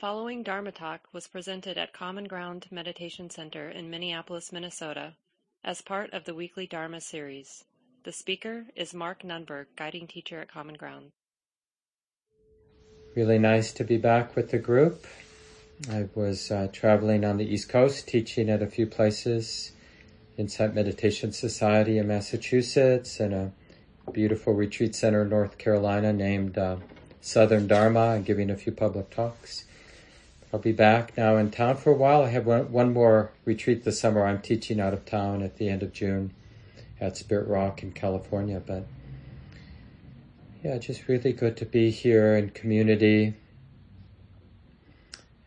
following Dharma talk was presented at Common Ground Meditation Center in Minneapolis, Minnesota, as part of the weekly Dharma series. The speaker is Mark Nunberg, guiding teacher at Common Ground. Really nice to be back with the group. I was uh, traveling on the East Coast, teaching at a few places, Insight Meditation Society in Massachusetts, and a beautiful retreat center in North Carolina named uh, Southern Dharma and giving a few public talks. I'll be back now in town for a while. I have one, one more retreat this summer. I'm teaching out of town at the end of June at Spirit Rock in California. But yeah, just really good to be here in community.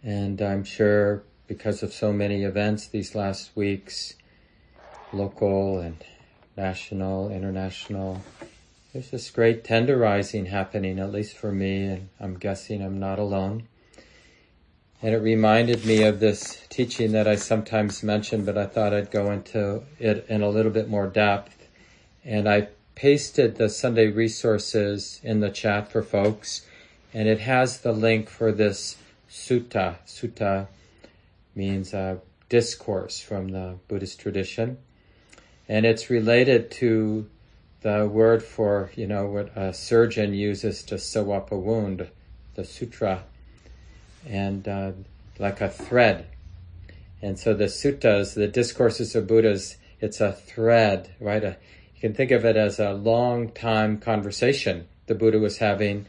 And I'm sure because of so many events these last weeks, local and national, international, there's this great tenderizing happening, at least for me, and I'm guessing I'm not alone. And it reminded me of this teaching that I sometimes mention, but I thought I'd go into it in a little bit more depth. And I pasted the Sunday resources in the chat for folks, and it has the link for this sutta. Sutta means a discourse from the Buddhist tradition. And it's related to the word for, you know, what a surgeon uses to sew up a wound, the sutra, and uh, like a thread. And so the suttas, the discourses of Buddhas, it's a thread, right? A, you can think of it as a long time conversation the Buddha was having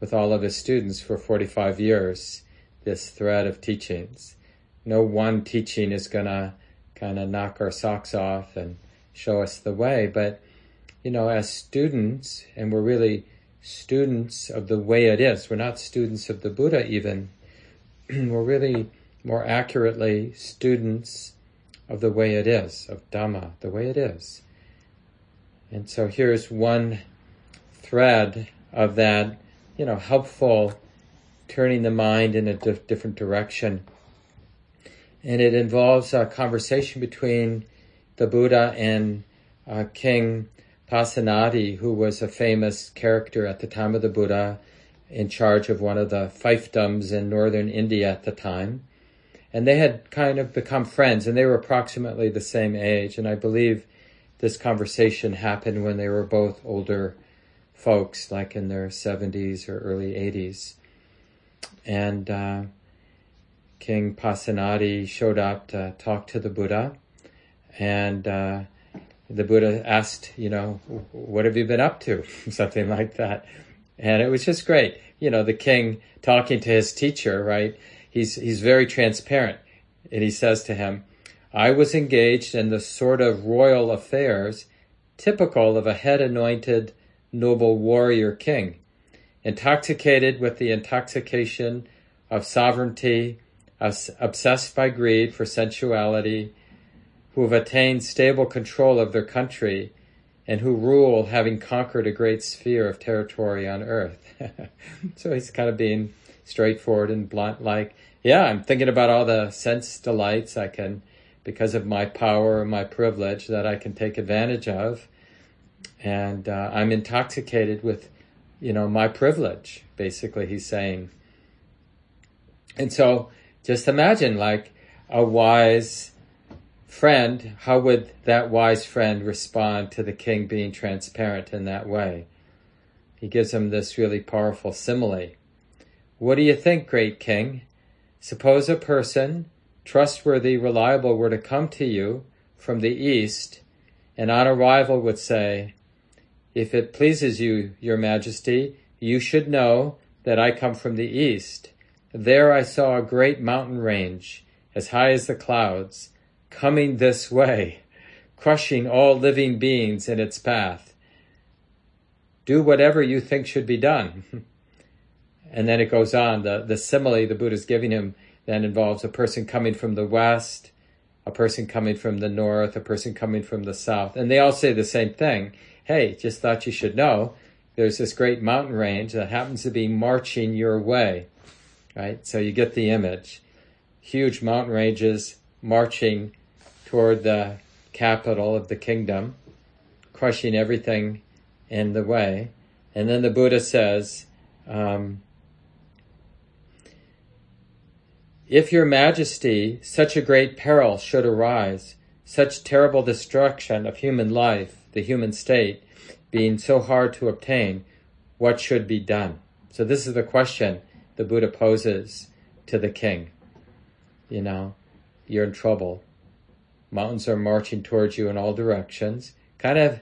with all of his students for 45 years, this thread of teachings. No one teaching is going to kind of knock our socks off and show us the way, but you know, as students, and we're really students of the way it is. We're not students of the Buddha even. we're really more accurately students of the way it is, of Dhamma, the way it is. And so here's one thread of that, you know, helpful turning the mind in a di- different direction. And it involves a conversation between the Buddha and uh, King Pasenadi, who was a famous character at the time of the Buddha, in charge of one of the fiefdoms in northern India at the time. And they had kind of become friends, and they were approximately the same age. And I believe this conversation happened when they were both older folks, like in their 70s or early 80s. And uh, King Pasenadi showed up to talk to the Buddha, and uh, the Buddha asked, you know, what have you been up to? Something like that. And it was just great. You know, the king talking to his teacher, right? He's, he's very transparent. And he says to him, I was engaged in the sort of royal affairs typical of a head anointed noble warrior king, intoxicated with the intoxication of sovereignty, obsessed by greed for sensuality, who have attained stable control of their country and who rule having conquered a great sphere of territory on earth. so he's kind of being straightforward and blunt, like, yeah, I'm thinking about all the sense delights I can, because of my power and my privilege, that I can take advantage of. And uh, I'm intoxicated with, you know, my privilege, basically, he's saying. And so just imagine like a wise, friend, how would that wise friend respond to the king being transparent in that way? He gives him this really powerful simile. What do you think, great king? Suppose a person, trustworthy, reliable, were to come to you from the east, and on arrival would say, If it pleases you, your majesty, you should know that I come from the east. There I saw a great mountain range, as high as the clouds, coming this way, crushing all living beings in its path. Do whatever you think should be done. and then it goes on. The, the simile the Buddha is giving him then involves a person coming from the west, a person coming from the north, a person coming from the south. And they all say the same thing. Hey, just thought you should know there's this great mountain range that happens to be marching your way. Right? So you get the image. Huge mountain ranges marching toward the capital of the kingdom, crushing everything in the way. And then the Buddha says, um, If your majesty, such a great peril should arise, such terrible destruction of human life, the human state, being so hard to obtain, what should be done? So this is the question the Buddha poses to the king. You know, you're in trouble. Mountains are marching towards you in all directions. Kind of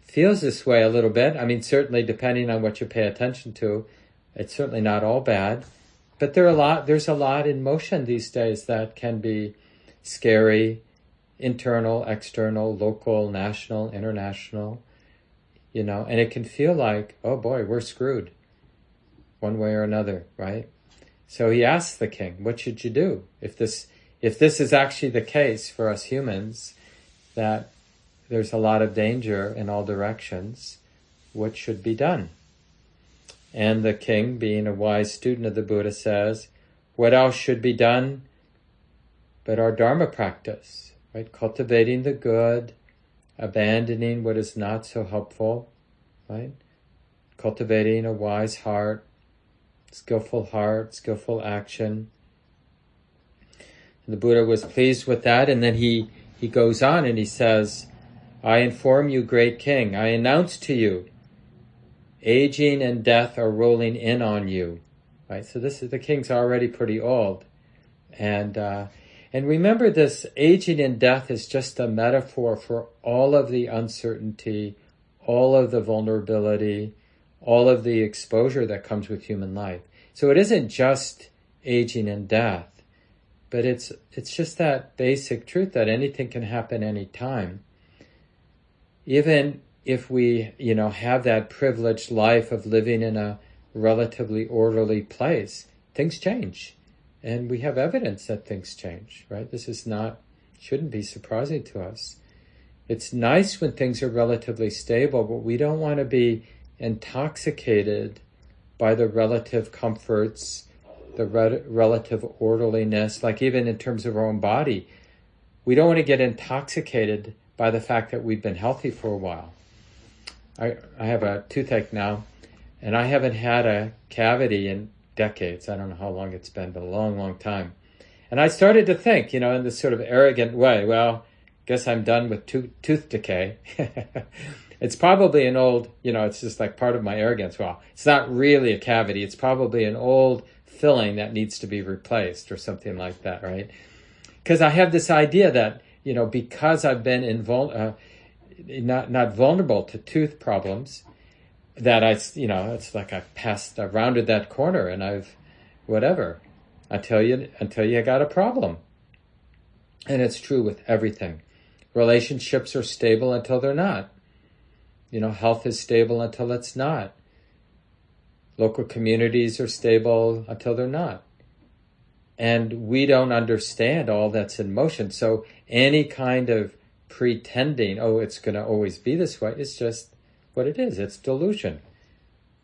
feels this way a little bit. I mean, certainly depending on what you pay attention to, it's certainly not all bad. But there are a lot, there's a lot in motion these days that can be scary, internal, external, local, national, international, you know, and it can feel like, oh boy, we're screwed one way or another, right? So he asks the king, what should you do if this, if this is actually the case for us humans, that there's a lot of danger in all directions, what should be done? And the king, being a wise student of the Buddha, says, What else should be done but our Dharma practice, right? Cultivating the good, abandoning what is not so helpful, right? Cultivating a wise heart, skillful heart, skillful action. And the Buddha was pleased with that, and then he, he goes on and he says, I inform you, great king, I announce to you Aging and death are rolling in on you. Right? So this is the king's already pretty old. And uh, and remember this aging and death is just a metaphor for all of the uncertainty, all of the vulnerability, all of the exposure that comes with human life. So it isn't just aging and death, but it's it's just that basic truth that anything can happen anytime. Even if we, you know, have that privileged life of living in a relatively orderly place, things change. And we have evidence that things change, right? This is not, shouldn't be surprising to us. It's nice when things are relatively stable, but we don't want to be intoxicated by the relative comforts, the re- relative orderliness, like even in terms of our own body. We don't want to get intoxicated by the fact that we've been healthy for a while. I, I have a toothache now, and I haven't had a cavity in decades. I don't know how long it's been, but a long, long time. And I started to think, you know, in this sort of arrogant way, well, guess I'm done with to- tooth decay. it's probably an old, you know, it's just like part of my arrogance. Well, it's not really a cavity. It's probably an old filling that needs to be replaced or something like that, right? Because I have this idea that, you know, because I've been invul- uh, not not vulnerable to tooth problems that I you know it's like I passed I rounded that corner and I've whatever. Until you until you got a problem. And it's true with everything. Relationships are stable until they're not. You know health is stable until it's not local communities are stable until they're not and we don't understand all that's in motion so any kind of pretending, oh, it's going to always be this way. It's just what it is. It's delusion.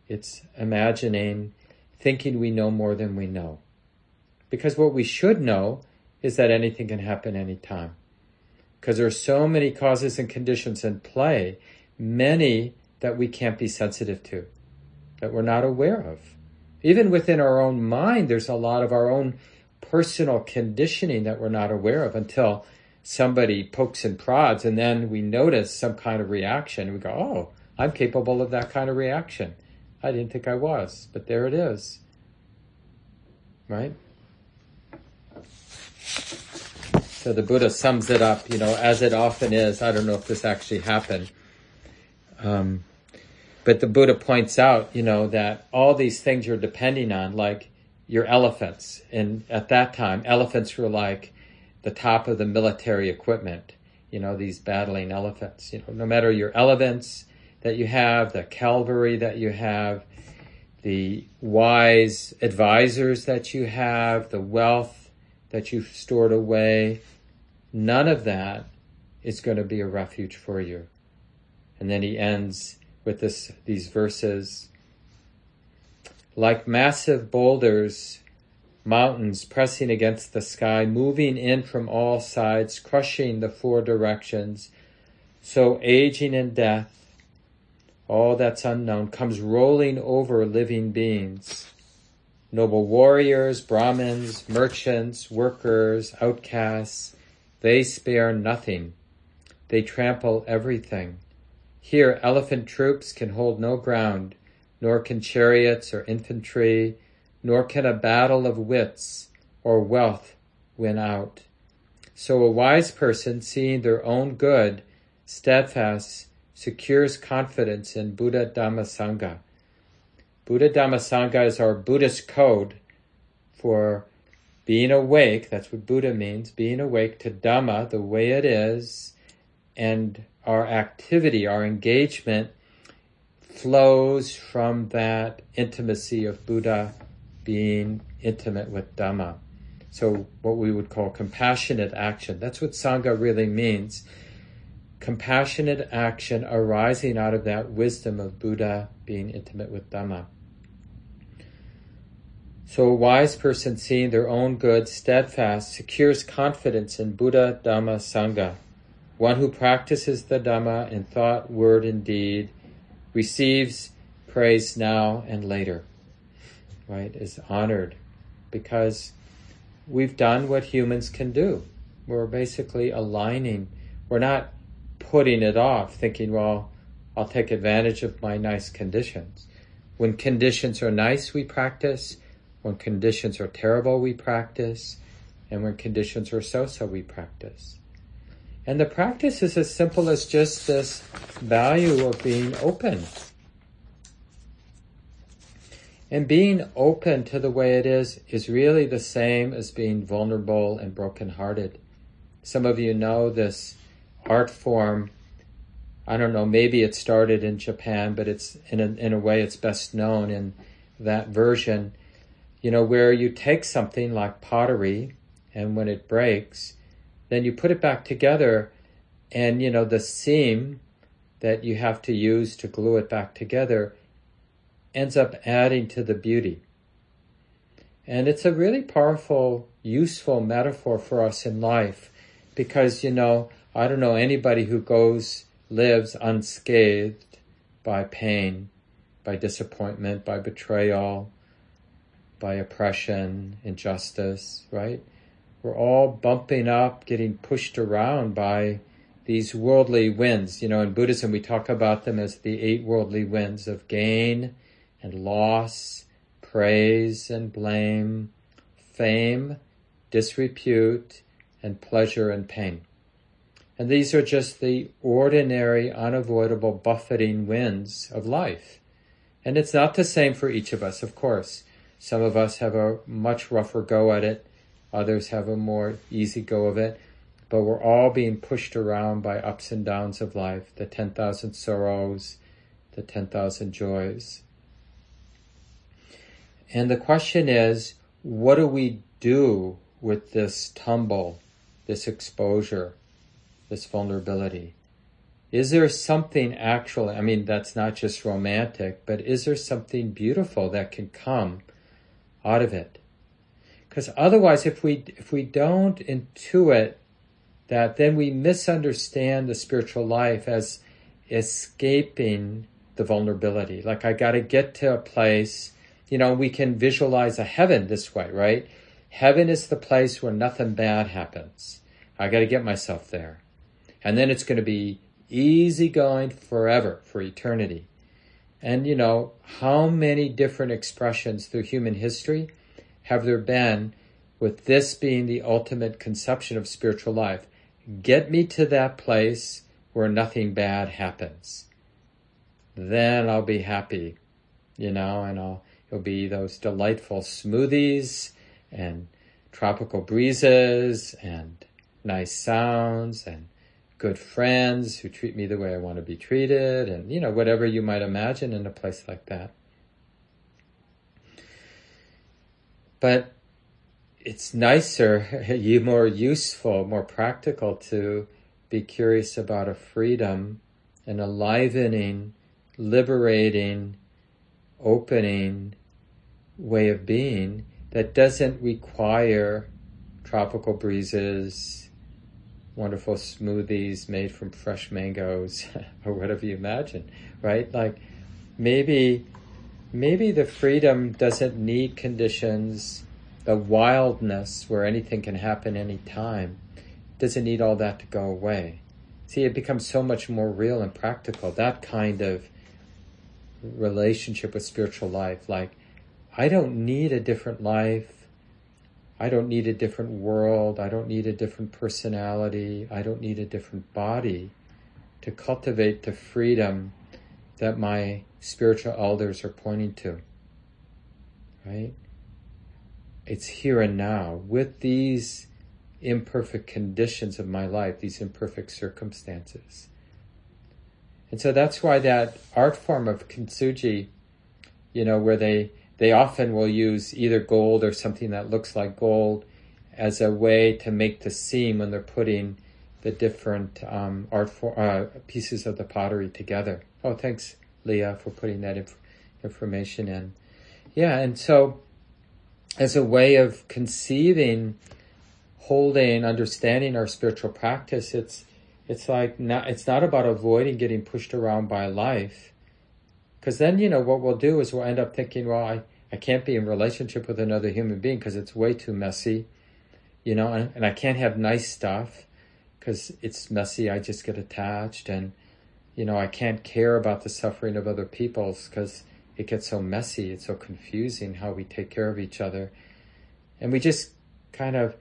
It's imagining, thinking we know more than we know. Because what we should know is that anything can happen anytime. Because there are so many causes and conditions in play, many that we can't be sensitive to, that we're not aware of. Even within our own mind, there's a lot of our own personal conditioning that we're not aware of until somebody pokes and prods and then we notice some kind of reaction. We go, oh, I'm capable of that kind of reaction. I didn't think I was, but there it is. Right? So the Buddha sums it up, you know, as it often is. I don't know if this actually happened. Um, but the Buddha points out, you know, that all these things you're depending on, like your elephants. And at that time, elephants were like the top of the military equipment, you know, these battling elephants. You know, no matter your elephants that you have, the cavalry that you have, the wise advisors that you have, the wealth that you've stored away, none of that is going to be a refuge for you. And then he ends with this, these verses. Like massive boulders mountains pressing against the sky, moving in from all sides, crushing the four directions. So aging and death, all that's unknown, comes rolling over living beings. noble warriors, Brahmins, merchants, workers, outcasts, they spare nothing. They trample everything. Here, elephant troops can hold no ground, nor can chariots or infantry, nor can a battle of wits or wealth win out. So a wise person, seeing their own good, steadfast, secures confidence in Buddha Dhamma Sangha. Buddha Dhamma Sangha is our Buddhist code for being awake. That's what Buddha means, being awake to Dhamma the way it is, and our activity, our engagement flows from that intimacy of Buddha being intimate with Dhamma. So, what we would call compassionate action. That's what Sangha really means. Compassionate action arising out of that wisdom of Buddha being intimate with Dhamma. So, a wise person seeing their own good steadfast secures confidence in Buddha, Dhamma, Sangha. One who practices the Dhamma in thought, word, and deed receives praise now and later, right? Is honored because we've done what humans can do. We're basically aligning. We're not putting it off, thinking, well, I'll take advantage of my nice conditions. When conditions are nice, we practice. When conditions are terrible, we practice. And when conditions are so so, we practice. And the practice is as simple as just this value of being open and being open to the way it is is really the same as being vulnerable and brokenhearted. Some of you know this art form. I don't know, maybe it started in Japan, but it's in a, in a way it's best known in that version, you know, where you take something like pottery and when it breaks, then you put it back together and, you know, the seam that you have to use to glue it back together ends up adding to the beauty. And it's a really powerful, useful metaphor for us in life because, you know, I don't know anybody who goes, lives unscathed by pain, by disappointment, by betrayal, by oppression, injustice, right? We're all bumping up, getting pushed around by these worldly winds. You know, in Buddhism, we talk about them as the eight worldly winds of gain, and loss, praise and blame, fame, disrepute, and pleasure and pain. And these are just the ordinary, unavoidable buffeting winds of life. And it's not the same for each of us, of course. Some of us have a much rougher go at it. Others have a more easy go of it. But we're all being pushed around by ups and downs of life, the 10,000 sorrows, the 10,000 joys. And the question is, what do we do with this tumble, this exposure, this vulnerability? Is there something actually, I mean, that's not just romantic, but is there something beautiful that can come out of it? Because otherwise, if we, if we don't intuit that, then we misunderstand the spiritual life as escaping the vulnerability. Like I gotta get to a place you know, we can visualize a heaven this way, right? Heaven is the place where nothing bad happens. I got to get myself there. And then it's going to be easy going forever, for eternity. And you know, how many different expressions through human history have there been with this being the ultimate conception of spiritual life? Get me to that place where nothing bad happens. Then I'll be happy, you know, and I'll It'll be those delightful smoothies and tropical breezes and nice sounds and good friends who treat me the way I want to be treated and, you know, whatever you might imagine in a place like that. But it's nicer, you more useful, more practical to be curious about a freedom, an enlivening, liberating, opening, way of being that doesn't require tropical breezes, wonderful smoothies made from fresh mangoes, or whatever you imagine, right? Like maybe maybe the freedom doesn't need conditions, the wildness where anything can happen anytime doesn't need all that to go away. See, it becomes so much more real and practical. That kind of relationship with spiritual life. Like, I don't need a different life. I don't need a different world. I don't need a different personality. I don't need a different body to cultivate the freedom that my spiritual elders are pointing to. Right? It's here and now with these imperfect conditions of my life, these imperfect circumstances. And so that's why that art form of kintsugi, you know, where they they often will use either gold or something that looks like gold as a way to make the seam when they're putting the different um, art for, uh, pieces of the pottery together. Oh, thanks, Leah, for putting that inf- information in. Yeah, and so as a way of conceiving, holding, understanding our spiritual practice, it's it's like not it's not about avoiding getting pushed around by life. Because then, you know, what we'll do is we'll end up thinking, well, I, I can't be in relationship with another human being because it's way too messy, you know, and, and I can't have nice stuff because it's messy. I just get attached and, you know, I can't care about the suffering of other people's because it gets so messy. It's so confusing how we take care of each other. And we just kind of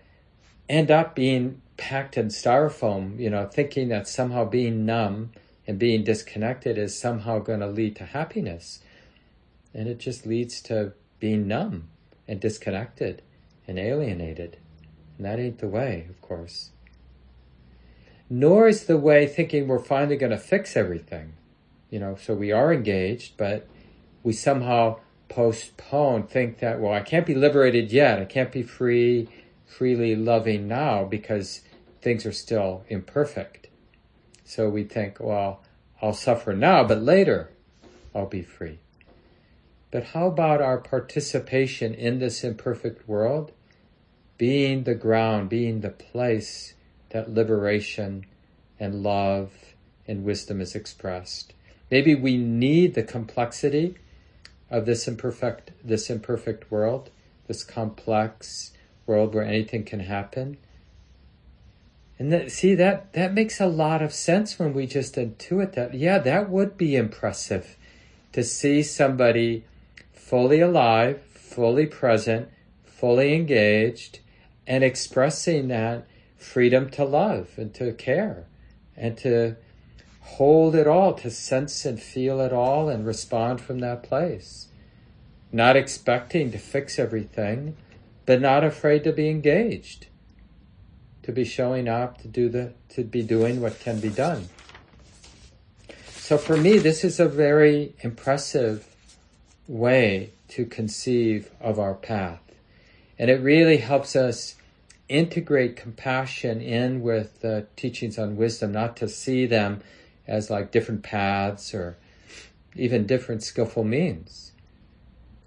end up being packed in styrofoam, you know, thinking that somehow being numb and being disconnected is somehow going to lead to happiness. And it just leads to being numb and disconnected and alienated. And that ain't the way, of course. Nor is the way thinking we're finally going to fix everything. You know, so we are engaged, but we somehow postpone, think that, well, I can't be liberated yet. I can't be free freely loving now because things are still imperfect. So we think, well, I'll suffer now, but later I'll be free. But how about our participation in this imperfect world being the ground, being the place that liberation and love and wisdom is expressed? Maybe we need the complexity of this imperfect, this imperfect world, this complex, world where anything can happen. And that, see that that makes a lot of sense when we just intuit that. Yeah, that would be impressive to see somebody fully alive, fully present, fully engaged, and expressing that freedom to love and to care and to hold it all, to sense and feel it all and respond from that place. Not expecting to fix everything, but not afraid to be engaged, to be showing up, to do the, to be doing what can be done. So for me, this is a very impressive way to conceive of our path. And it really helps us integrate compassion in with the teachings on wisdom, not to see them as like different paths or even different skillful means.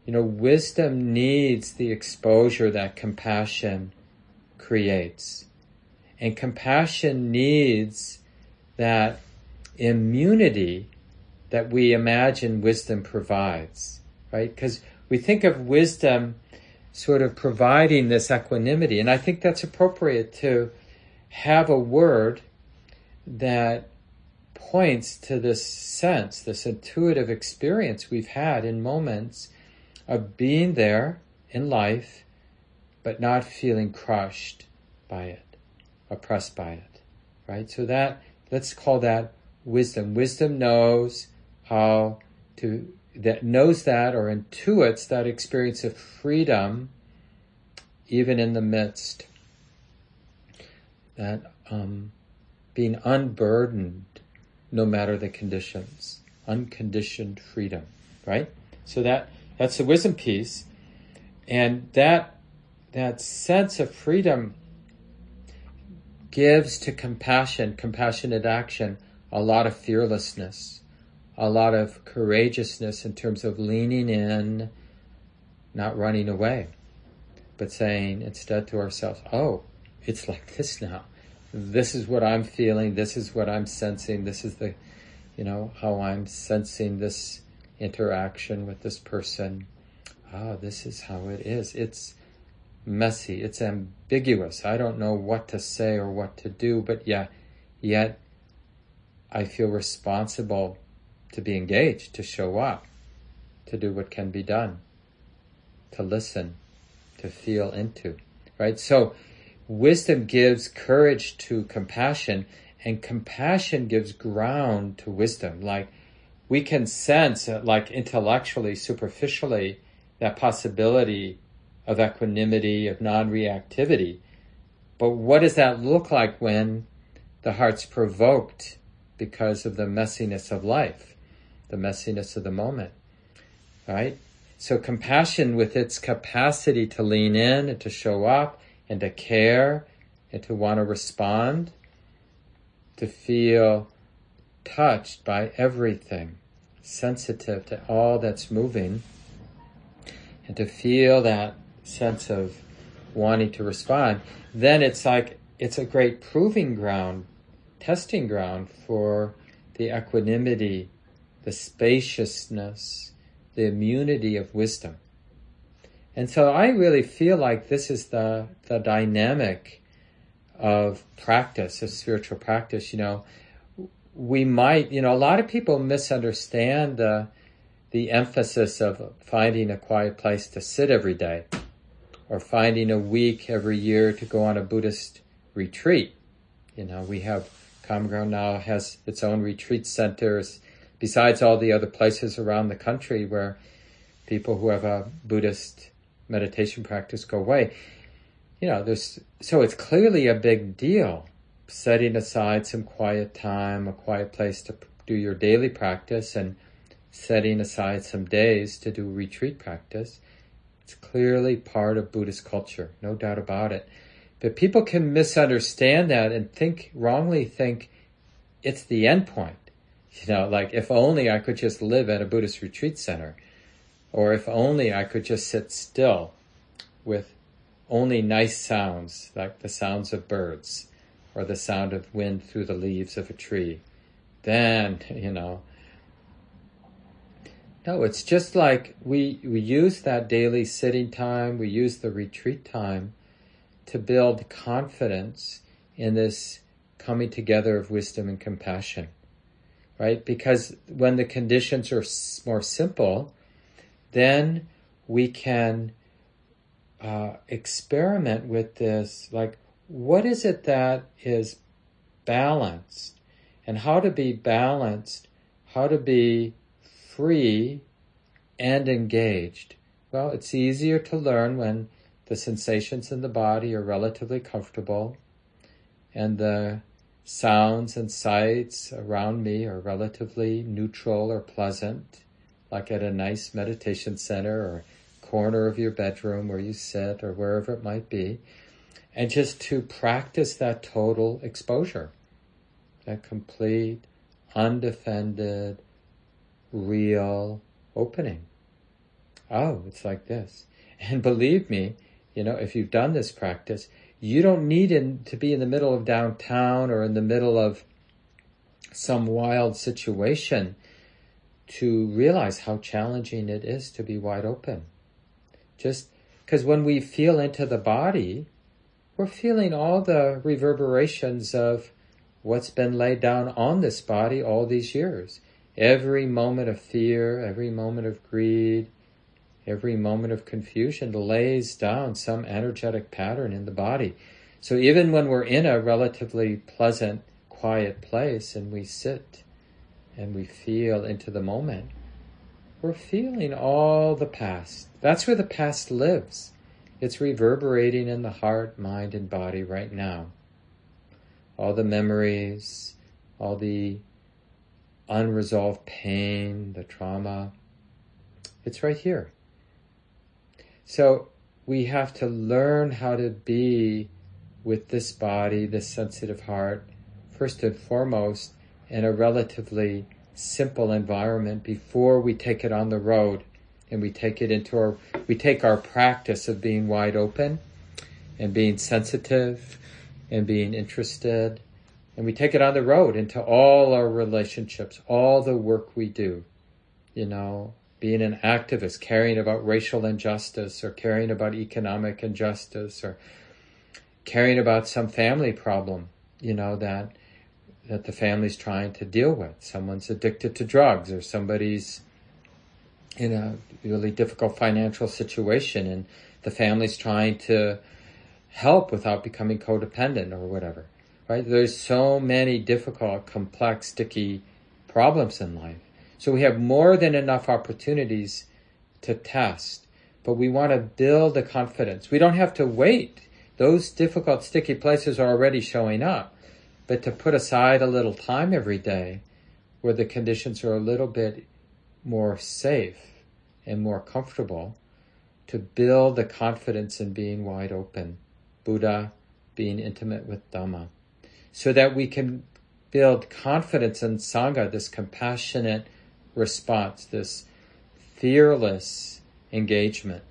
You know, wisdom needs the exposure that compassion creates. And compassion needs that immunity that we imagine wisdom provides, right? Because we think of wisdom sort of providing this equanimity. And I think that's appropriate to have a word that points to this sense, this intuitive experience we've had in moments of being there in life, but not feeling crushed by it, oppressed by it, right? So that, let's call that wisdom. Wisdom knows how to, that knows that or intuits that experience of freedom even in the midst, that um, being unburdened no matter the conditions, unconditioned freedom, right? So that that's the wisdom piece. And that, that sense of freedom gives to compassion, compassionate action, a lot of fearlessness, a lot of courageousness in terms of leaning in, not running away, but saying instead to ourselves, oh, it's like this now. This is what I'm feeling. This is what I'm sensing. This is the, you know, how I'm sensing this interaction with this person. Ah, this is how it is. It's messy. It's ambiguous. I don't know what to say or what to do, but yeah, yet I feel responsible to be engaged, to show up, to do what can be done, to listen, to feel into, right? So wisdom gives courage to compassion and compassion gives ground to wisdom. Like we can sense, uh, like intellectually, superficially, that possibility of equanimity, of non-reactivity. But what does that look like when the heart's provoked because of the messiness of life, the messiness of the moment, right? So compassion with its capacity to lean in and to show up and to care and to want to respond, to feel touched by everything, sensitive to all that's moving, and to feel that sense of wanting to respond, then it's like it's a great proving ground, testing ground for the equanimity, the spaciousness, the immunity of wisdom. And so I really feel like this is the, the dynamic of practice, of spiritual practice. You know, we might, you know, a lot of people misunderstand the, the emphasis of finding a quiet place to sit every day or finding a week every year to go on a Buddhist retreat. You know, we have Common Ground now has its own retreat centers besides all the other places around the country where people who have a Buddhist meditation practice go away. You know, there's, so it's clearly a big deal setting aside some quiet time, a quiet place to do your daily practice and setting aside some days to do retreat practice. It's clearly part of Buddhist culture, no doubt about it. But people can misunderstand that and think, wrongly think it's the end point. You know, like if only I could just live at a Buddhist retreat center, or if only I could just sit still with only nice sounds, like the sounds of birds, or the sound of wind through the leaves of a tree, then, you know, no, it's just like we, we use that daily sitting time, we use the retreat time to build confidence in this coming together of wisdom and compassion, right? Because when the conditions are more simple, then we can uh, experiment with this, like, what is it that is balanced? And how to be balanced, how to be free and engaged? Well, it's easier to learn when the sensations in the body are relatively comfortable and the sounds and sights around me are relatively neutral or pleasant, like at a nice meditation center or corner of your bedroom where you sit or wherever it might be. And just to practice that total exposure, that complete, undefended, real opening. Oh, it's like this. And believe me, you know, if you've done this practice, you don't need in, to be in the middle of downtown or in the middle of some wild situation to realize how challenging it is to be wide open. Just because when we feel into the body, we're feeling all the reverberations of what's been laid down on this body all these years. Every moment of fear, every moment of greed, every moment of confusion lays down some energetic pattern in the body. So even when we're in a relatively pleasant, quiet place and we sit and we feel into the moment, we're feeling all the past. That's where the past lives. It's reverberating in the heart, mind, and body right now. All the memories, all the unresolved pain, the trauma, it's right here. So we have to learn how to be with this body, this sensitive heart, first and foremost, in a relatively simple environment before we take it on the road and we take it into our, we take our practice of being wide open and being sensitive and being interested and we take it on the road into all our relationships, all the work we do. you know, being an activist, caring about racial injustice or caring about economic injustice or caring about some family problem, you know, that that the family's trying to deal with. Someone's addicted to drugs or somebody's in a really difficult financial situation and the family's trying to help without becoming codependent or whatever. Right? There's so many difficult, complex, sticky problems in life. So we have more than enough opportunities to test, but we want to build the confidence. We don't have to wait. Those difficult, sticky places are already showing up. But to put aside a little time every day where the conditions are a little bit more safe and more comfortable to build the confidence in being wide open, Buddha being intimate with Dhamma, so that we can build confidence in Sangha, this compassionate response, this fearless engagement.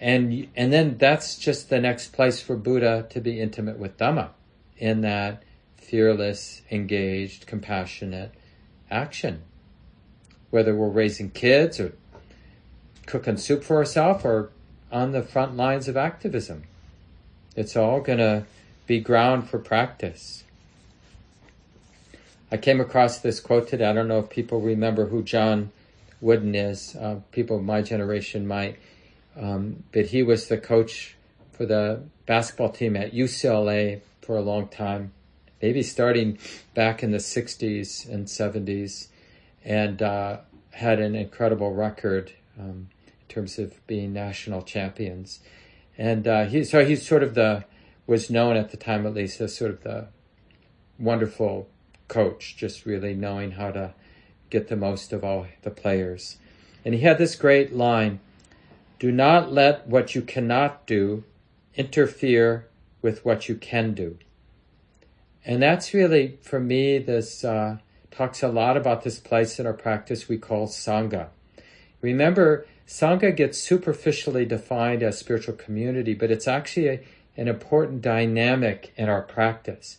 And, and then that's just the next place for Buddha to be intimate with Dhamma in that fearless, engaged, compassionate action. Whether we're raising kids or cooking soup for ourselves or on the front lines of activism. It's all going to be ground for practice. I came across this quote today. I don't know if people remember who John Wooden is. Uh, people of my generation might. Um, but he was the coach for the basketball team at UCLA for a long time, maybe starting back in the 60s and 70s, and uh, had an incredible record um, in terms of being national champions. And uh, he, so he's sort of the, was known at the time at least as sort of the wonderful coach, just really knowing how to get the most of all the players. And he had this great line Do not let what you cannot do interfere with what you can do. And that's really, for me, this uh, talks a lot about this place in our practice we call Sangha. Remember, Sangha gets superficially defined as spiritual community, but it's actually a, an important dynamic in our practice,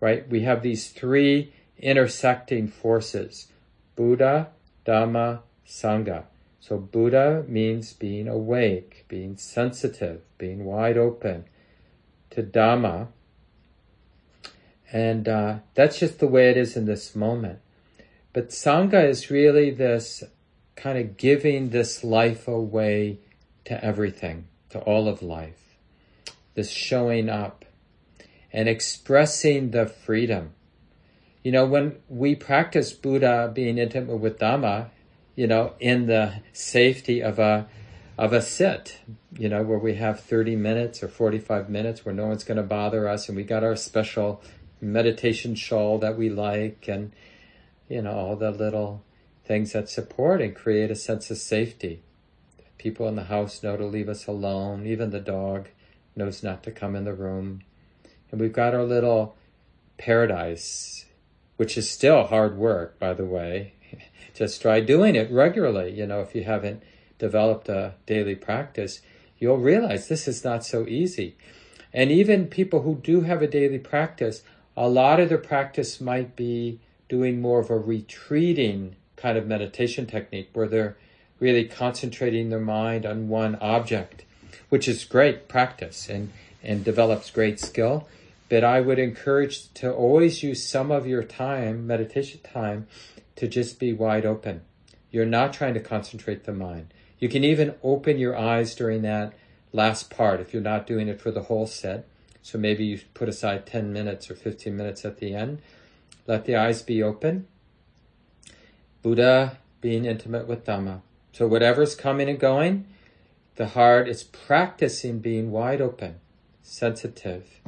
right? We have these three intersecting forces Buddha, Dhamma, Sangha. So Buddha means being awake, being sensitive, being wide open. To Dhamma, and uh, that's just the way it is in this moment. But Sangha is really this kind of giving this life away to everything, to all of life. This showing up and expressing the freedom. You know, when we practice Buddha being intimate with Dhamma, you know, in the safety of a of a sit, you know, where we have 30 minutes or 45 minutes where no one's going to bother us and we got our special meditation shawl that we like and, you know, all the little things that support and create a sense of safety. People in the house know to leave us alone. Even the dog knows not to come in the room. And we've got our little paradise, which is still hard work, by the way. Just try doing it regularly. You know, if you haven't developed a daily practice, you'll realize this is not so easy. And even people who do have a daily practice, a lot of their practice might be doing more of a retreating kind of meditation technique where they're really concentrating their mind on one object, which is great practice and, and develops great skill. But I would encourage to always use some of your time, meditation time, to just be wide open. You're not trying to concentrate the mind. You can even open your eyes during that last part if you're not doing it for the whole set. So maybe you put aside 10 minutes or 15 minutes at the end. Let the eyes be open. Buddha being intimate with Dhamma. So whatever's coming and going, the heart is practicing being wide open, sensitive,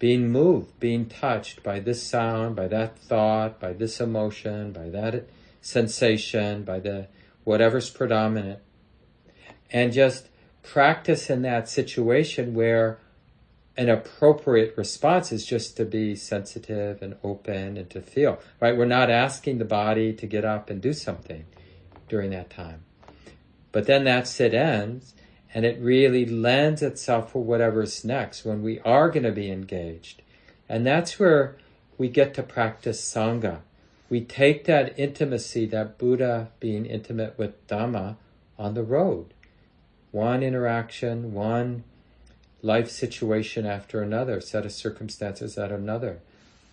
being moved, being touched by this sound, by that thought, by this emotion, by that sensation, by the whatever's predominant. And just practice in that situation where an appropriate response is just to be sensitive and open and to feel, right? We're not asking the body to get up and do something during that time. But then that sit ends and it really lends itself for whatever's next when we are going to be engaged. And that's where we get to practice Sangha, we take that intimacy, that Buddha being intimate with Dhamma on the road. One interaction, one life situation after another, set of circumstances at another.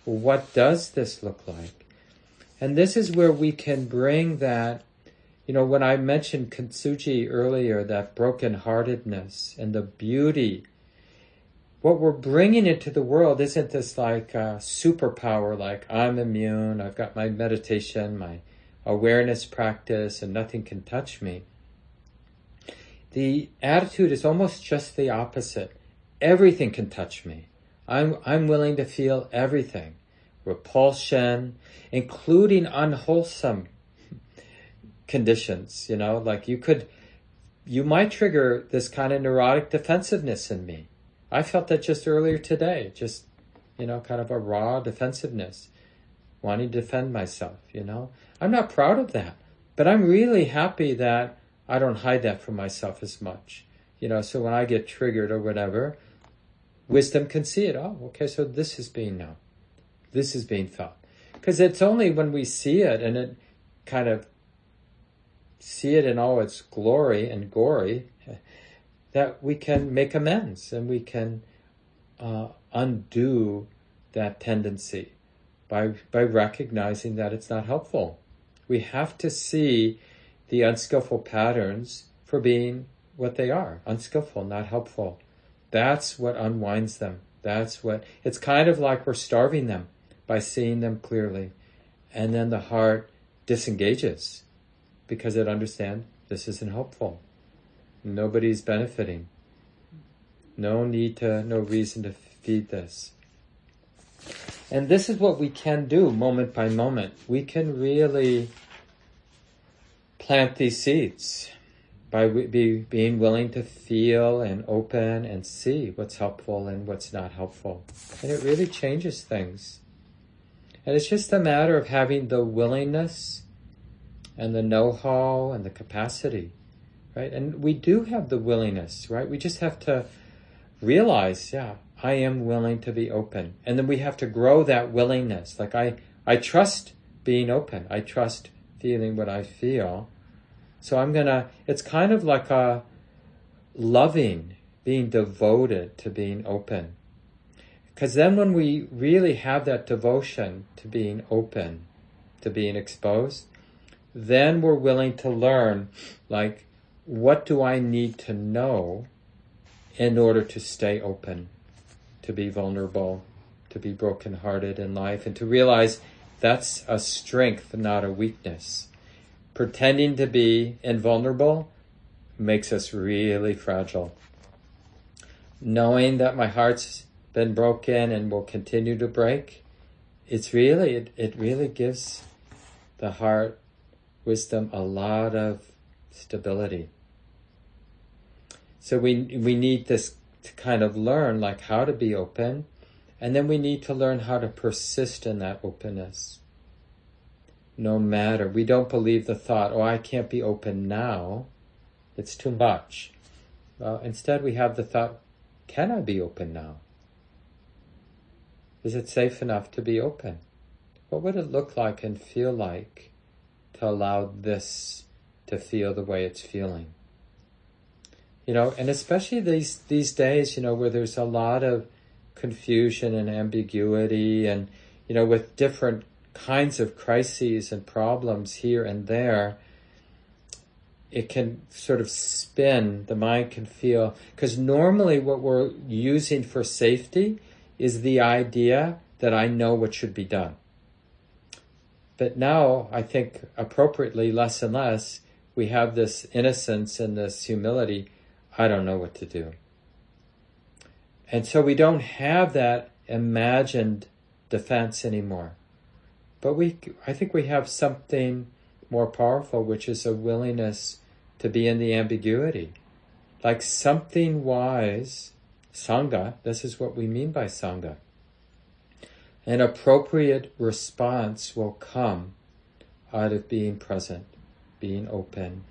Well, what does this look like? And this is where we can bring that, you know, when I mentioned Kintsugi earlier, that brokenheartedness and the beauty, what we're bringing into the world isn't this like uh, superpower, like I'm immune, I've got my meditation, my awareness practice, and nothing can touch me. The attitude is almost just the opposite. Everything can touch me. I'm, I'm willing to feel everything repulsion, including unwholesome conditions, you know, like you could, you might trigger this kind of neurotic defensiveness in me. I felt that just earlier today, just, you know, kind of a raw defensiveness, wanting to defend myself, you know. I'm not proud of that, but I'm really happy that I don't hide that from myself as much, you know, so when I get triggered or whatever, wisdom can see it. Oh, okay, so this is being known. This is being felt. Because it's only when we see it and it kind of see it in all its glory and gory that we can make amends and we can uh, undo that tendency by by recognizing that it's not helpful. We have to see the unskillful patterns for being what they are unskillful, not helpful. That's what unwinds them. That's what it's kind of like we're starving them by seeing them clearly. And then the heart disengages because it understand this isn't helpful. Nobody's benefiting. No need to, no reason to feed this. And this is what we can do moment by moment. We can really plant these seeds by be, being willing to feel and open and see what's helpful and what's not helpful. And it really changes things. And it's just a matter of having the willingness and the know-how and the capacity, right? And we do have the willingness, right? We just have to realize, yeah, I am willing to be open. And then we have to grow that willingness. Like I, I trust being open. I trust feeling what I feel. So I'm gonna, it's kind of like a loving, being devoted to being open. Because then when we really have that devotion to being open, to being exposed, then we're willing to learn, like, what do I need to know in order to stay open, to be vulnerable, to be brokenhearted in life, and to realize that's a strength, not a weakness. Pretending to be invulnerable makes us really fragile. Knowing that my heart's been broken and will continue to break, it's really, it, it really gives the heart wisdom a lot of stability. So we, we need this to kind of learn like how to be open and then we need to learn how to persist in that openness. No matter, we don't believe the thought, oh, I can't be open now. It's too much. Well, instead we have the thought, can I be open now? Is it safe enough to be open? What would it look like and feel like to allow this to feel the way it's feeling? You know, and especially these these days, you know, where there's a lot of confusion and ambiguity and you know, with different kinds of crises and problems here and there, it can sort of spin, the mind can feel, because normally what we're using for safety is the idea that I know what should be done. But now, I think appropriately, less and less, we have this innocence and this humility. I don't know what to do. And so we don't have that imagined defense anymore. But we, I think we have something more powerful, which is a willingness to be in the ambiguity. Like something wise Sangha, this is what we mean by Sangha. An appropriate response will come out of being present, being open,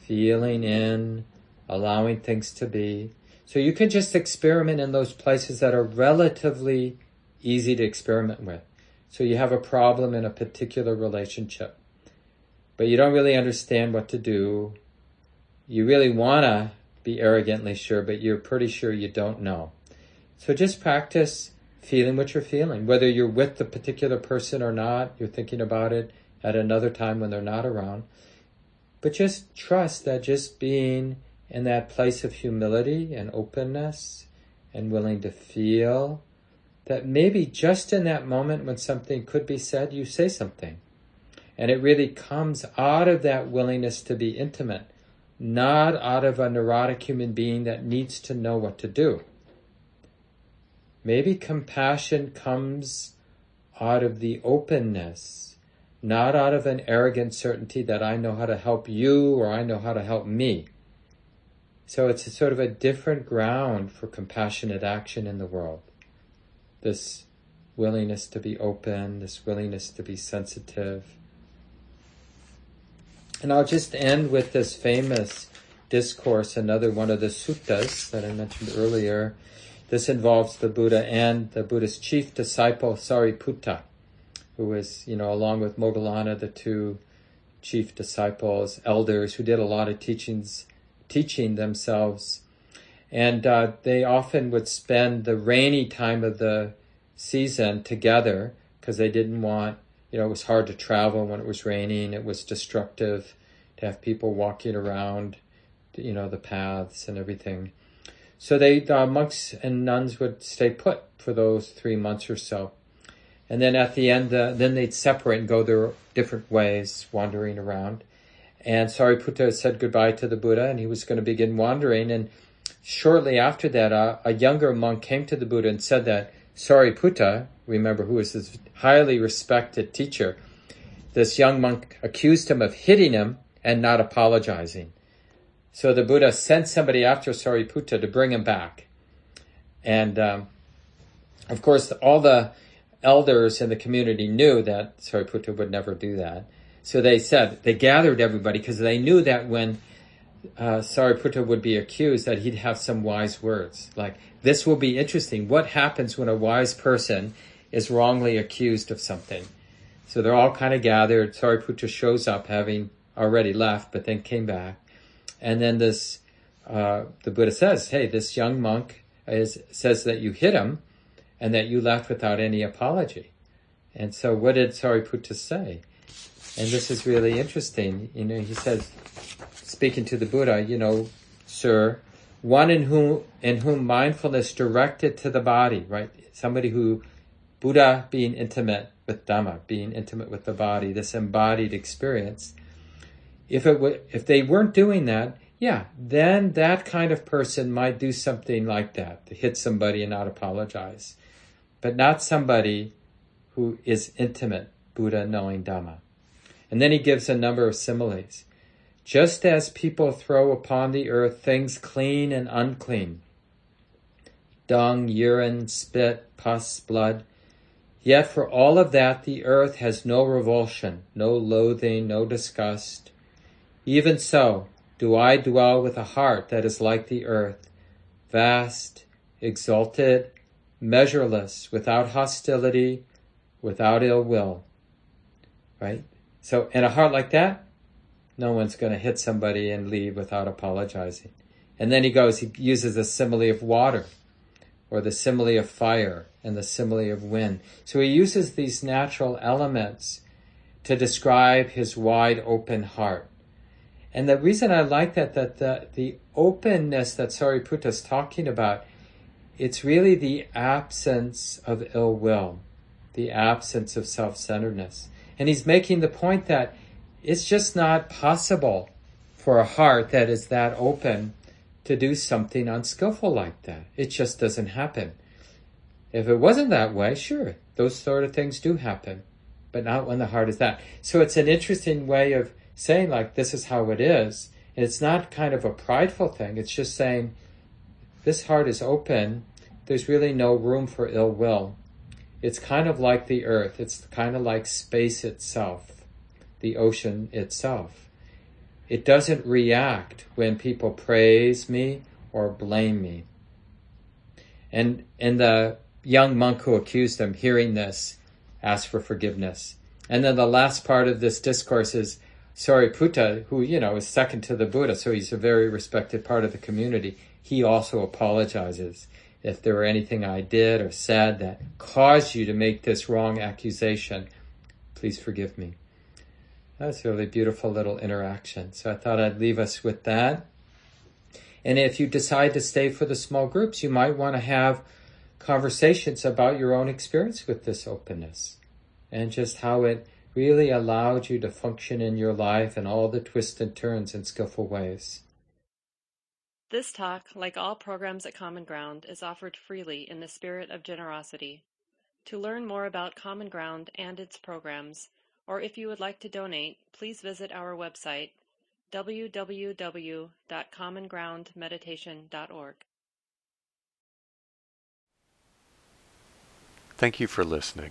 feeling in, allowing things to be. So you can just experiment in those places that are relatively easy to experiment with. So you have a problem in a particular relationship, but you don't really understand what to do. You really want to be arrogantly sure, but you're pretty sure you don't know. So just practice feeling what you're feeling, whether you're with the particular person or not, you're thinking about it at another time when they're not around. But just trust that just being in that place of humility and openness and willing to feel that maybe just in that moment when something could be said, you say something. And it really comes out of that willingness to be intimate, not out of a neurotic human being that needs to know what to do. Maybe compassion comes out of the openness, not out of an arrogant certainty that I know how to help you or I know how to help me. So it's sort of a different ground for compassionate action in the world. This willingness to be open, this willingness to be sensitive. And I'll just end with this famous discourse, another one of the suttas that I mentioned earlier, this involves the Buddha and the Buddha's chief disciple, Sariputta, who was, you know, along with Moggallana, the two chief disciples, elders who did a lot of teachings, teaching themselves. And uh, they often would spend the rainy time of the season together because they didn't want, you know, it was hard to travel when it was raining. It was destructive to have people walking around, you know, the paths and everything. So they, the monks and nuns would stay put for those three months or so. And then at the end, uh, then they'd separate and go their different ways, wandering around. And Sariputta said goodbye to the Buddha and he was going to begin wandering. And shortly after that, uh, a younger monk came to the Buddha and said that Sariputta, remember who was his highly respected teacher, this young monk accused him of hitting him and not apologizing. So the Buddha sent somebody after Sariputta to bring him back. And um, of course, all the elders in the community knew that Sariputta would never do that. So they said, they gathered everybody because they knew that when uh, Sariputta would be accused, that he'd have some wise words. Like, this will be interesting. What happens when a wise person is wrongly accused of something? So they're all kind of gathered. Sariputta shows up having already left, but then came back. And then this, uh, the Buddha says, hey, this young monk is, says that you hit him and that you left without any apology. And so what did Sariputta say? And this is really interesting. You know, he says, speaking to the Buddha, you know, sir, one in whom, in whom mindfulness directed to the body, right? Somebody who, Buddha being intimate with Dhamma, being intimate with the body, this embodied experience, if it w- if they weren't doing that, yeah, then that kind of person might do something like that, to hit somebody and not apologize. But not somebody who is intimate, Buddha knowing Dhamma. And then he gives a number of similes. Just as people throw upon the earth things clean and unclean, dung, urine, spit, pus, blood, yet for all of that the earth has no revulsion, no loathing, no disgust, even so, do I dwell with a heart that is like the earth, vast, exalted, measureless, without hostility, without ill will. Right? So, in a heart like that, no one's going to hit somebody and leave without apologizing. And then he goes, he uses the simile of water, or the simile of fire, and the simile of wind. So he uses these natural elements to describe his wide open heart. And the reason I like that, that the, the openness that Sariputta is talking about, it's really the absence of ill will, the absence of self-centeredness. And he's making the point that it's just not possible for a heart that is that open to do something unskillful like that. It just doesn't happen. If it wasn't that way, sure, those sort of things do happen, but not when the heart is that. So it's an interesting way of saying like this is how it is. And it's not kind of a prideful thing. It's just saying this heart is open. There's really no room for ill will. It's kind of like the earth. It's kind of like space itself, the ocean itself. It doesn't react when people praise me or blame me. And, and the young monk who accused him, hearing this, asked for forgiveness. And then the last part of this discourse is Sariputta, who, you know, is second to the Buddha, so he's a very respected part of the community. He also apologizes. If there were anything I did or said that caused you to make this wrong accusation, please forgive me. That's a really beautiful little interaction. So I thought I'd leave us with that. And if you decide to stay for the small groups, you might want to have conversations about your own experience with this openness and just how it really allowed you to function in your life in all the twists and turns in skillful ways. This talk, like all programs at Common Ground, is offered freely in the spirit of generosity. To learn more about Common Ground and its programs, or if you would like to donate, please visit our website www.commongroundmeditation.org. Thank you for listening.